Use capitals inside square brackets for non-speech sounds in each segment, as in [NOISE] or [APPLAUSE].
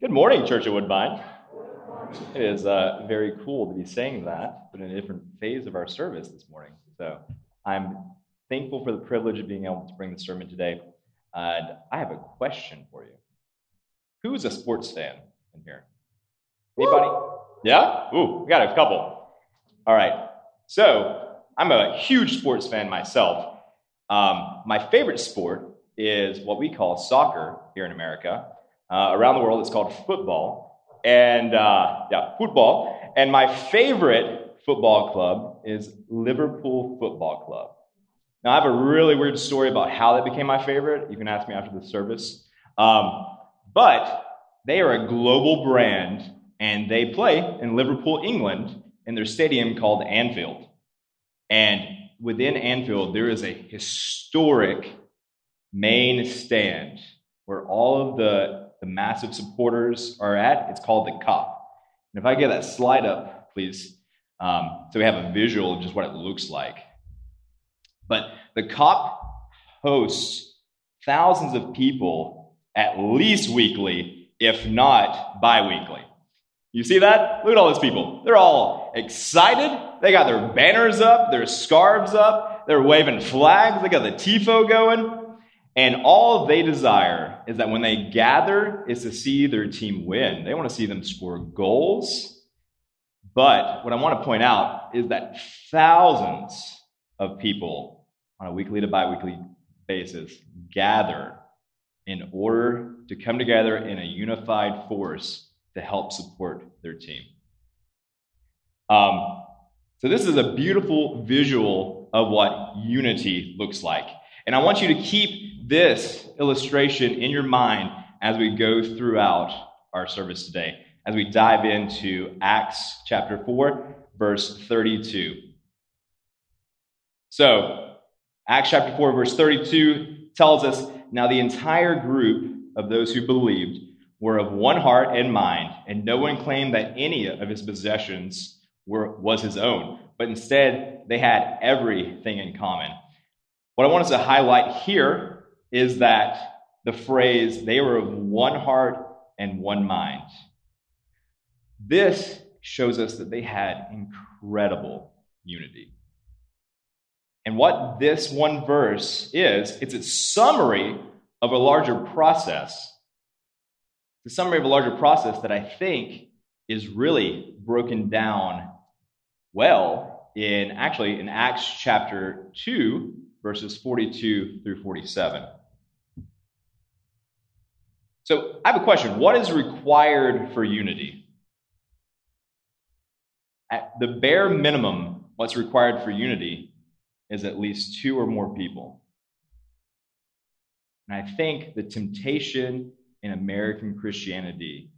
Good morning, Church of Woodbine. It is uh, very cool to be saying that, but in a different phase of our service this morning. So I'm thankful for the privilege of being able to bring the sermon today. And I have a question for you. Who's a sports fan in here? Anybody? Yeah? Ooh, we got a couple. All right. So I'm a huge sports fan myself. Um, my favorite sport is what we call soccer here in America. Uh, around the world, it's called football. And uh, yeah, football. And my favorite football club is Liverpool Football Club. Now, I have a really weird story about how that became my favorite. You can ask me after the service. Um, but they are a global brand, and they play in Liverpool, England, in their stadium called Anfield. And within Anfield, there is a historic main stand where all of the, the massive supporters are at. It's called the Kop. And if I get that slide up, please, um, so we have a visual of just what it looks like. But the Kop hosts thousands of people at least weekly, if not bi weekly. You see that? Look at all those people. They're all excited. They got their banners up, their scarves up, they're waving flags, they got the TIFO going. And all they desire is that when they gather is to see their team win. They want to see them score goals. But what I want to point out is that thousands of people on a weekly to biweekly basis gather in order to come together in a unified force to help support their team. Um, so, this is a beautiful visual of what unity looks like. And I want you to keep this illustration in your mind as we go throughout our service today, as we dive into Acts chapter 4, verse 32. So, Acts chapter 4, verse 32 tells us now the entire group of those who believed were of one heart and mind, and no one claimed that any of his possessions were, was his own, but instead they had everything in common. What I want us to highlight here is that the phrase, they were of one heart and one mind. This shows us that they had incredible unity. And what this one verse is, it's a summary of a larger process. The summary of a larger process that I think is really broken down well in actually in Acts chapter 2, verses 42 through 47. So I have a question. What is required for unity? At the bare minimum, what's required for unity is at least two or more people. And I think the temptation in American Christianity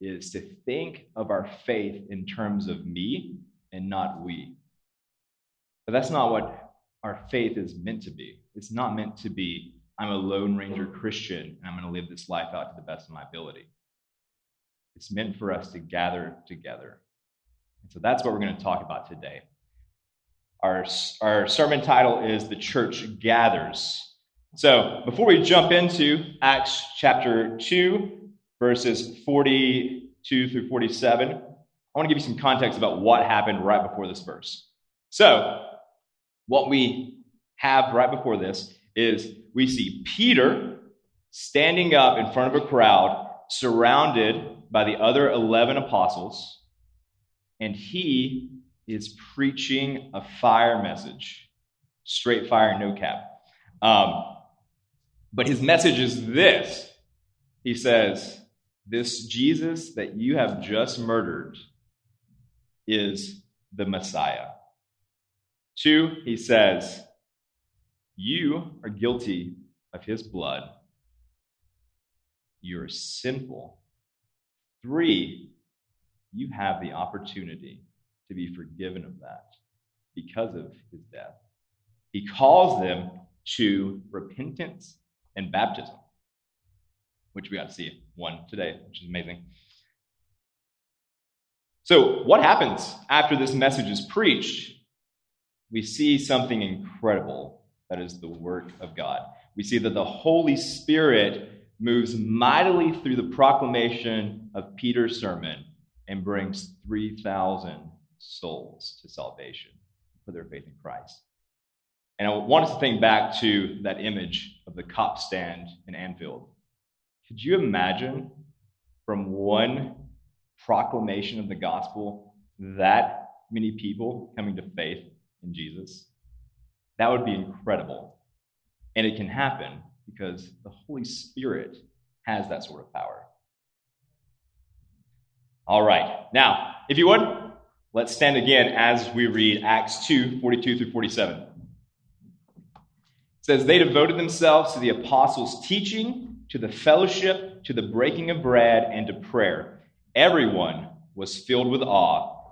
is to think of our faith in terms of me and not we. But that's not what our faith is meant to be. It's not meant to be, I'm a Lone Ranger Christian and I'm going to live this life out to the best of my ability. It's meant for us to gather together. And so that's what we're going to talk about today. Our, our sermon title is The Church Gathers. So before we jump into Acts chapter 2, verses 42 through 47, I want to give you some context about what happened right before this verse. So, what we have right before this is we see Peter standing up in front of a crowd surrounded by the other 11 apostles, and he is preaching a fire message straight fire, no cap. Um, but his message is this He says, This Jesus that you have just murdered is the Messiah. Two, he says, You are guilty of his blood. You're sinful. Three, you have the opportunity to be forgiven of that because of his death. He calls them to repentance and baptism, which we got to see one today, which is amazing. So, what happens after this message is preached? We see something incredible that is the work of God. We see that the Holy Spirit moves mightily through the proclamation of Peter's sermon and brings 3,000 souls to salvation for their faith in Christ. And I want us to think back to that image of the Kop stand in Anfield. Could you imagine from one proclamation of the gospel that many people coming to faith in Jesus? That would be incredible. And it can happen because the Holy Spirit has that sort of power. All right. Now, if you would, let's stand again as we read Acts 2 42 through 47. It says, They devoted themselves to the apostles' teaching, to the fellowship, to the breaking of bread, and to prayer. Everyone was filled with awe,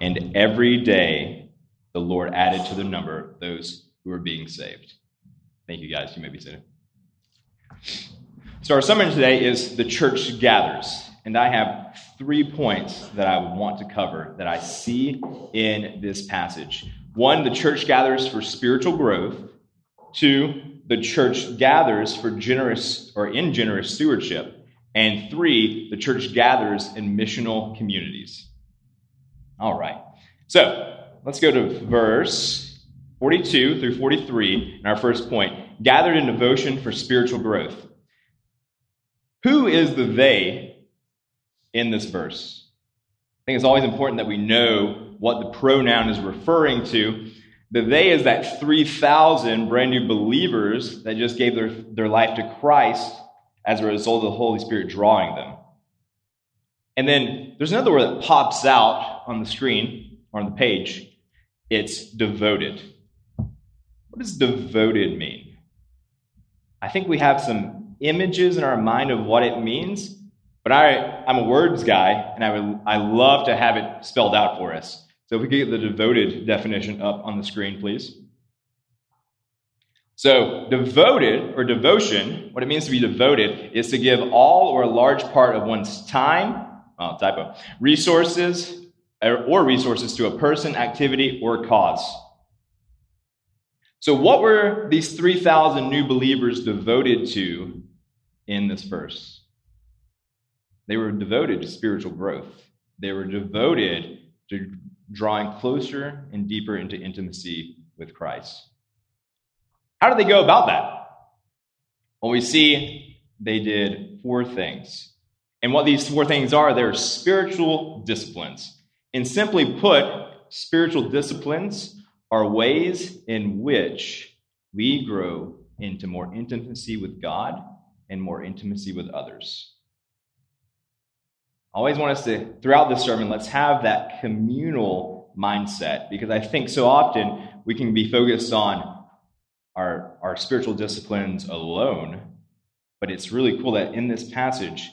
And every day the Lord added to their number those who were being saved. Thank you, guys. You may be seated. So, our sermon today is The Church Gathers. And I have three points that I want to cover that I see in this passage. One, the church gathers for spiritual growth. Two, the church gathers for generous or in generous stewardship. And three, the church gathers in missional communities. All right. So let's go to verse 42 through 43 in our first point gathered in devotion for spiritual growth. Who is the they in this verse? I think it's always important that we know what the pronoun is referring to. The they is that 3,000 brand new believers that just gave their, their life to Christ as a result of the Holy Spirit drawing them. And then there's another word that pops out on the screen or on the page. It's devoted. What does devoted mean? I think we have some images in our mind of what it means, but I, I'm a words guy, and I, would, I love to have it spelled out for us. So if we could get the devoted definition up on the screen, please. So, devoted or devotion, what it means to be devoted is to give all or a large part of one's time, oh, typo, resources, er, or resources to a person, activity, or cause. So, what were these 3,000 new believers devoted to in this verse? They were devoted to spiritual growth. They were devoted to drawing closer and deeper into intimacy with Christ. How did they go about that? Well, we see they did four things. And what these four things are, they're spiritual disciplines. And simply put, spiritual disciplines are ways in which we grow into more intimacy with God and more intimacy with others. I always want us to, throughout this sermon, let's have that communal mindset because I think so often we can be focused on our, our spiritual disciplines alone, but it's really cool that in this passage,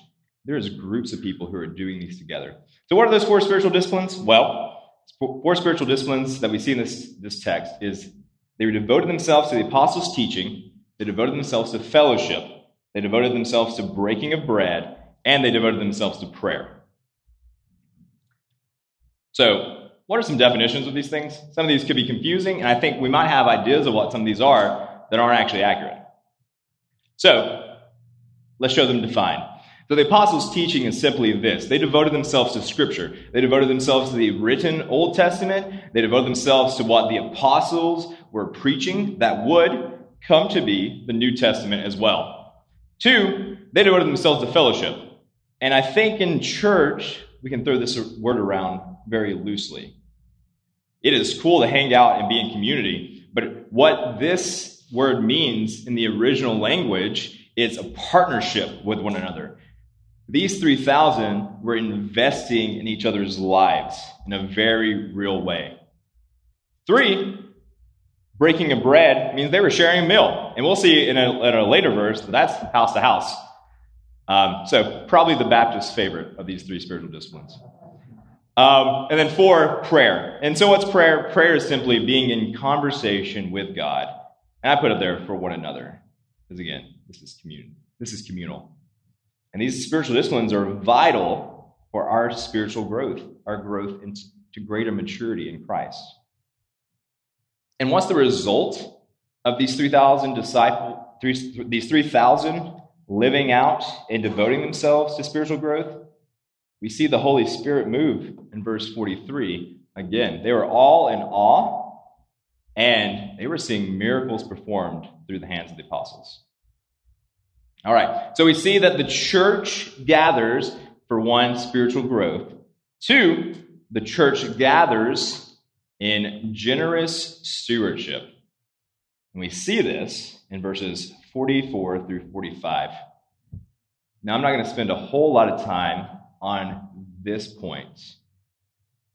there's groups of people who are doing these together. So, what are those four spiritual disciplines? Well, four spiritual disciplines that we see in this, this text is they devoted themselves to the apostles' teaching, they devoted themselves to fellowship, they devoted themselves to breaking of bread, and they devoted themselves to prayer. So, what are some definitions of these things? Some of these could be confusing, and I think we might have ideas of what some of these are that aren't actually accurate. So, let's show them defined. So the apostles' teaching is simply this. They devoted themselves to scripture. They devoted themselves to the written Old Testament. They devoted themselves to what the apostles were preaching that would come to be the New Testament as well. Two, they devoted themselves to fellowship. And I think in church, we can throw this word around very loosely. It is cool to hang out and be in community, but what this word means in the original language is a partnership with one another. These 3,000 were investing in each other's lives in a very real way. Three, breaking of bread means they were sharing a meal. And we'll see in a, in a later verse that that's house to house. Um, so, probably the Baptist favorite of these three spiritual disciplines. Um, and then four, prayer. And so, what's prayer? Prayer is simply being in conversation with God. And I put it there for one another. Because again, this is community. This is communal. And these spiritual disciplines are vital for our spiritual growth, our growth into greater maturity in Christ. And what's the result of these 3,000 disciples, these 3,000 living out and devoting themselves to spiritual growth? We see the Holy Spirit move in verse 43. Again, they were all in awe and they were seeing miracles performed through the hands of the apostles. All right, so we see that the church gathers for one, spiritual growth, two, the church gathers in generous stewardship. And we see this in verses 44 through 45. Now, I'm not going to spend a whole lot of time on this point.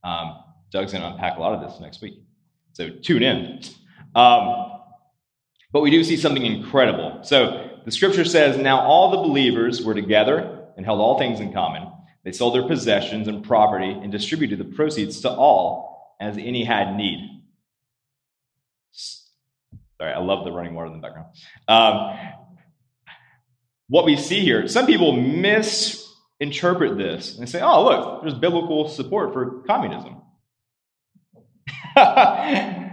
Um, Doug's going to unpack a lot of this next week. So tune in. Um, but we do see something incredible. So the scripture says, Now all the believers were together and held all things in common. They sold their possessions and property and distributed the proceeds to all as any had need. Sorry, I love the running water in the background. Um, what we see here, some people misinterpret this and say, oh, look, there's biblical support for communism. [LAUGHS]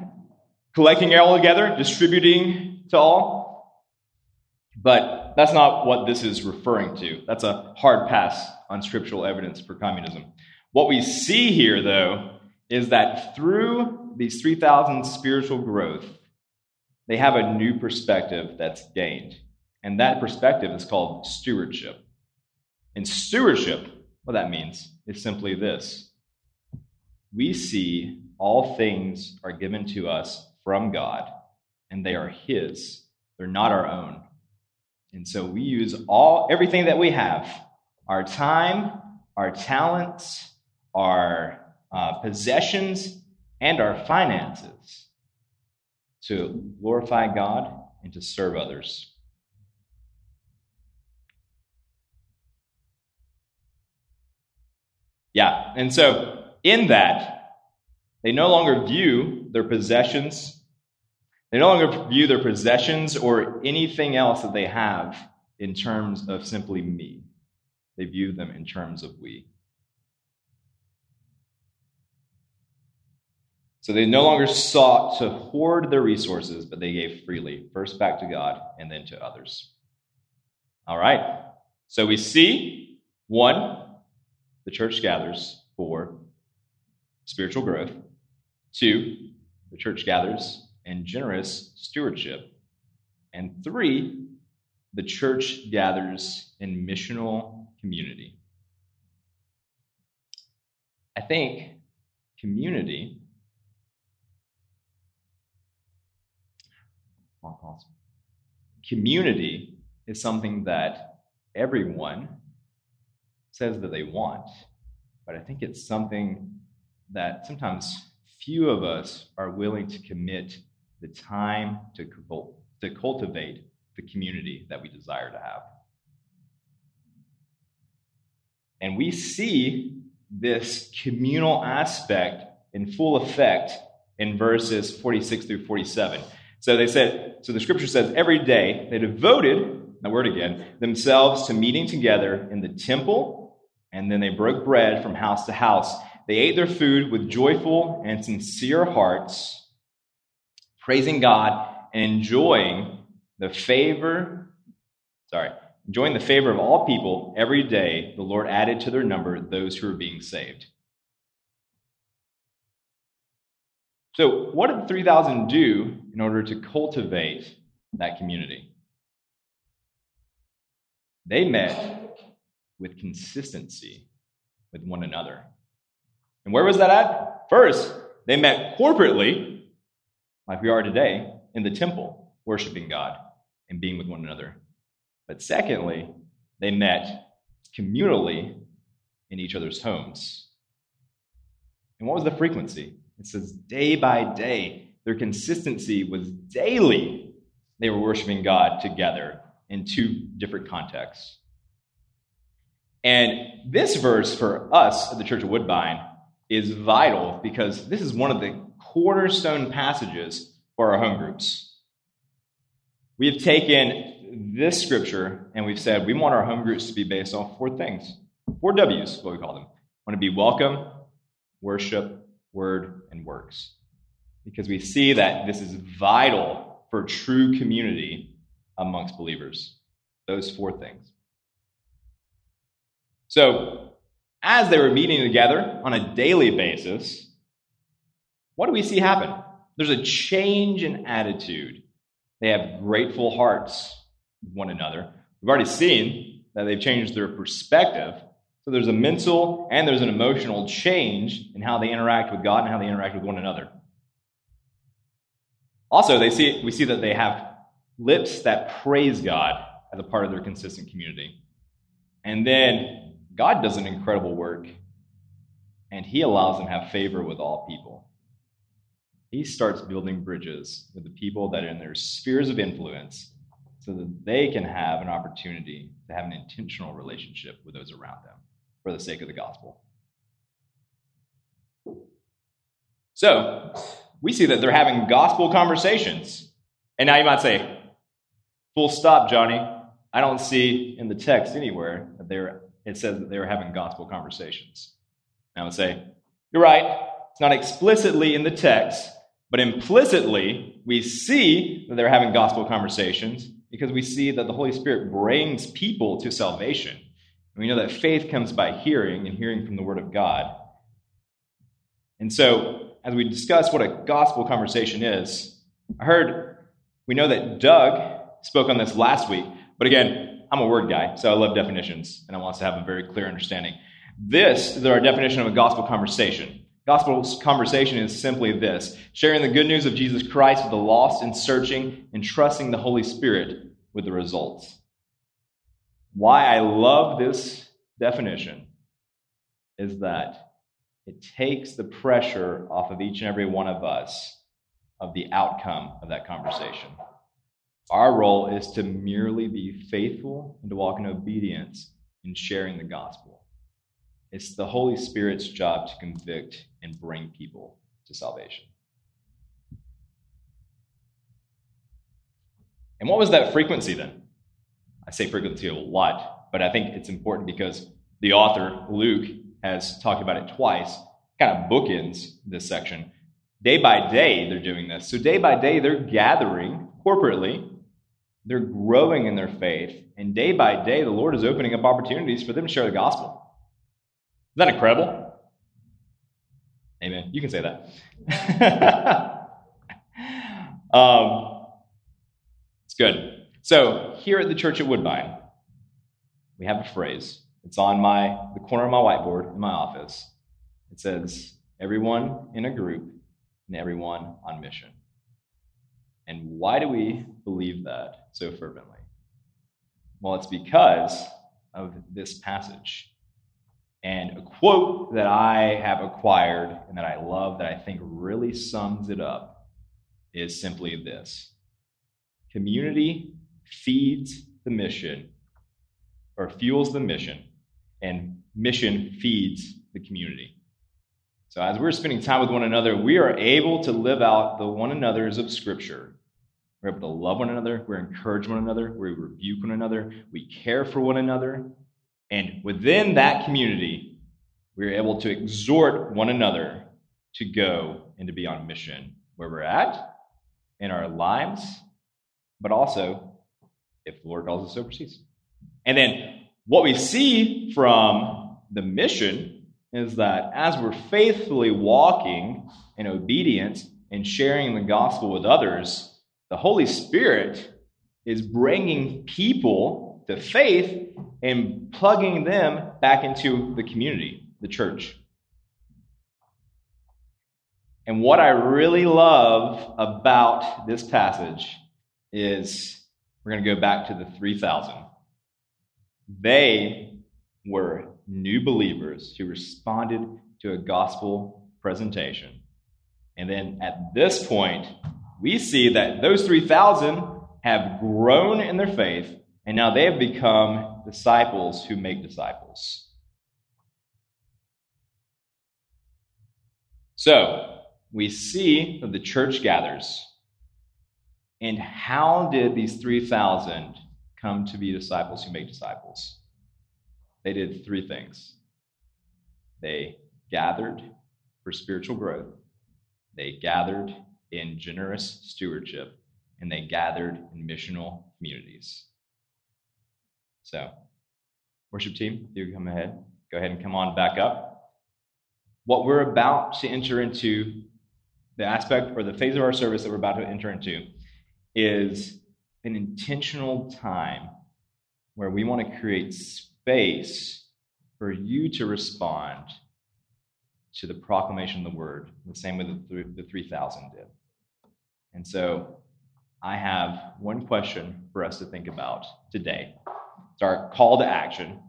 Collecting all together, distributing to all. But that's not what this is referring to. That's a hard pass on scriptural evidence for communism. What we see here, though, is that through these 3,000 spiritual growth, they have a new perspective that's gained. And that perspective is called stewardship. And stewardship, what that means, is simply this we see all things are given to us from God, and they are His. They're not our own. And so we use all everything that we have our time, our talents, our uh, possessions, and our finances to glorify God and to serve others. Yeah, and so in that, they no longer view their possessions, they no longer view their possessions or anything else that they have in terms of simply me. They view them in terms of we. So they no longer sought to hoard their resources, but they gave freely, first back to God and then to others. All right. So we see one, the church gathers for spiritual growth. Two, the church gathers in generous stewardship. And three, the church gathers in missional community. I think community community is something that everyone says that they want, but I think it's something that sometimes few of us are willing to commit the time to, to cultivate the community that we desire to have. And we see this communal aspect in full effect in verses 46 through 47. So they said, so the scripture says, every day they devoted, the word again, themselves to meeting together in the temple, and then they broke bread from house to house. They ate their food with joyful and sincere hearts, praising God and enjoying the favor, sorry, enjoying the favor of all people every day. The Lord added to their number those who were being saved. So, what did 3,000 do in order to cultivate that community? They met with consistency with one another. And where was that at? First, they met corporately, like we are today, in the temple, worshiping God and being with one another. But secondly, they met communally in each other's homes. And what was the frequency? It says day by day. Their consistency was daily. They were worshiping God together in two different contexts. And this verse for us at the Church of Woodbine is vital because this is one of the cornerstone passages for our home groups. We have taken this scripture and we've said we want our home groups to be based on four things. Four W's, what we call them. We want to be welcome, worship, word, and works. Because we see that this is vital for true community amongst believers. Those four things. So, as they were meeting together on a daily basis, what do we see happen? There's a change in attitude. They have grateful hearts with one another. We've already seen that they've changed their perspective. So there's a mental and there's an emotional change in how they interact with God and how they interact with one another. Also, they see, we see that they have lips that praise God as a part of their consistent community. And then God does an incredible work, and He allows them to have favor with all people. He starts building bridges with the people that are in their spheres of influence so that they can have an opportunity to have an intentional relationship with those around them for the sake of the gospel. So, we see that they're having gospel conversations. And now you might say, full stop, Johnny. I don't see in the text anywhere that they're, it says that they were having gospel conversations. And I would say, you're right. It's not explicitly in the text, but implicitly, we see that they're having gospel conversations because we see that the Holy Spirit brings people to salvation. And we know that faith comes by hearing and hearing from the Word of God. And so, as we discuss what a gospel conversation is, I heard, we know that Doug spoke on this last week, but again, I'm a word guy, so I love definitions, and I want us to have a very clear understanding. This is our definition of a gospel conversation. Gospel conversation is simply this sharing the good news of Jesus Christ with the lost and searching and trusting the Holy Spirit with the results. Why I love this definition is that it takes the pressure off of each and every one of us of the outcome of that conversation. Our role is to merely be faithful and to walk in obedience in sharing the gospel. It's the Holy Spirit's job to convict and bring people to salvation. And what was that frequency then? I say frequency a lot, but I think it's important because the author, Luke, has talked about it twice, kind of bookends this section. Day by day, they're doing this. So, day by day, they're gathering corporately, they're growing in their faith, and day by day, the Lord is opening up opportunities for them to share the gospel. Is that incredible? Amen. You can say that. [LAUGHS] um, it's good. So, here at the church at Woodbine, we have a phrase. It's on my the corner of my whiteboard in my office. It says, "Everyone in a group and everyone on mission." And why do we believe that so fervently? Well, it's because of this passage. And a quote that I have acquired and that I love, that I think really sums it up, is simply this Community feeds the mission, or fuels the mission, and mission feeds the community. So, as we're spending time with one another, we are able to live out the one another's of Scripture we're able to love one another. We encourage one another. We rebuke one another. We care for one another. And within that community, we're able to exhort one another to go and to be on mission where we're at in our lives, but also if the Lord calls us overseas. And then what we see from the mission is that as we're faithfully walking in obedience and sharing the gospel with others, the Holy Spirit is bringing people to faith and plugging them back into the community, the church. And what I really love about this passage is we're going to go back to the 3000. They were new believers who responded to a gospel presentation. And then at this point, we see that those 3,000 have grown in their faith, and now they have become disciples who make disciples. So, we see that the church gathers. And how did these 3,000 come to be disciples who make disciples? They did three things they gathered for spiritual growth, they gathered in generous stewardship, and they gathered in missional communities. So, worship team, you come ahead. Go ahead and come on back up. What we're about to enter into, the aspect or the phase of our service that we're about to enter into, is an intentional time where we want to create space for you to respond to the proclamation of the word the same way the 3,000 did. And so I have one question for us to think about today. It's our call to action.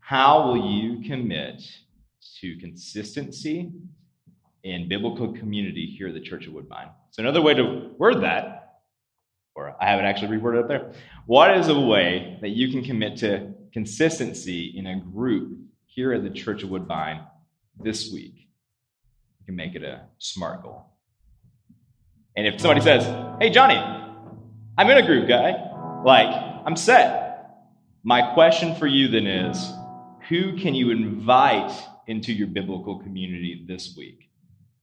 How will you commit to consistency in biblical community here at the Church of Woodbine? So, another way to word that, or I haven't actually reworded it there. What is a way that you can commit to consistency in a group here at the Church of Woodbine this week? You can make it a SMART goal. And if somebody says, Hey, Johnny, I'm in a group, guy, like, I'm set. My question for you then is, who can you invite into your biblical community this week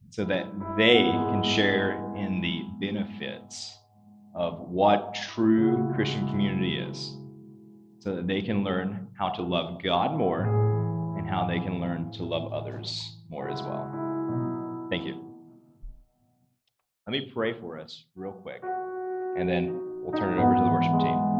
so that they can share in the benefits of what true Christian community is? So that they can learn how to love God more and how they can learn to love others more as well. Thank you. Let me pray for us real quick, and then we'll turn it over to the worship team.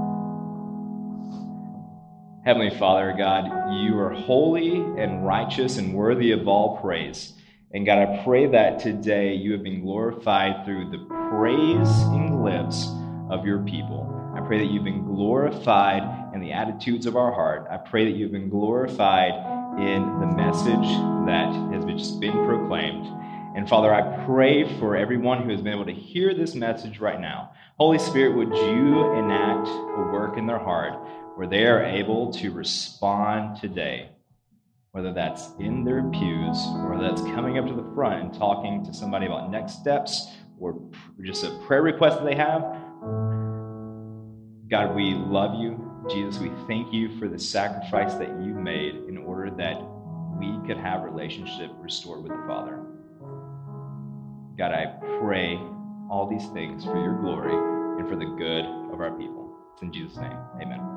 Heavenly Father, God, you are holy and righteous and worthy of all praise. And God, I pray that today you have been glorified through the praising lips of your people. I pray that you've been glorified in the attitudes of our heart. I pray that you've been glorified in the message that has just been proclaimed. And Father, I pray for everyone who has been able to hear this message right now. Holy Spirit, would you enact a work in their heart where they are able to respond today? Whether that's in their pews or that's coming up to the front and talking to somebody about next steps or just a prayer request that they have. God, we love you. Jesus, we thank you for the sacrifice that you made in order that we could have relationship restored with the Father. God, I pray all these things for your glory and for the good of our people. It's in Jesus' name. Amen.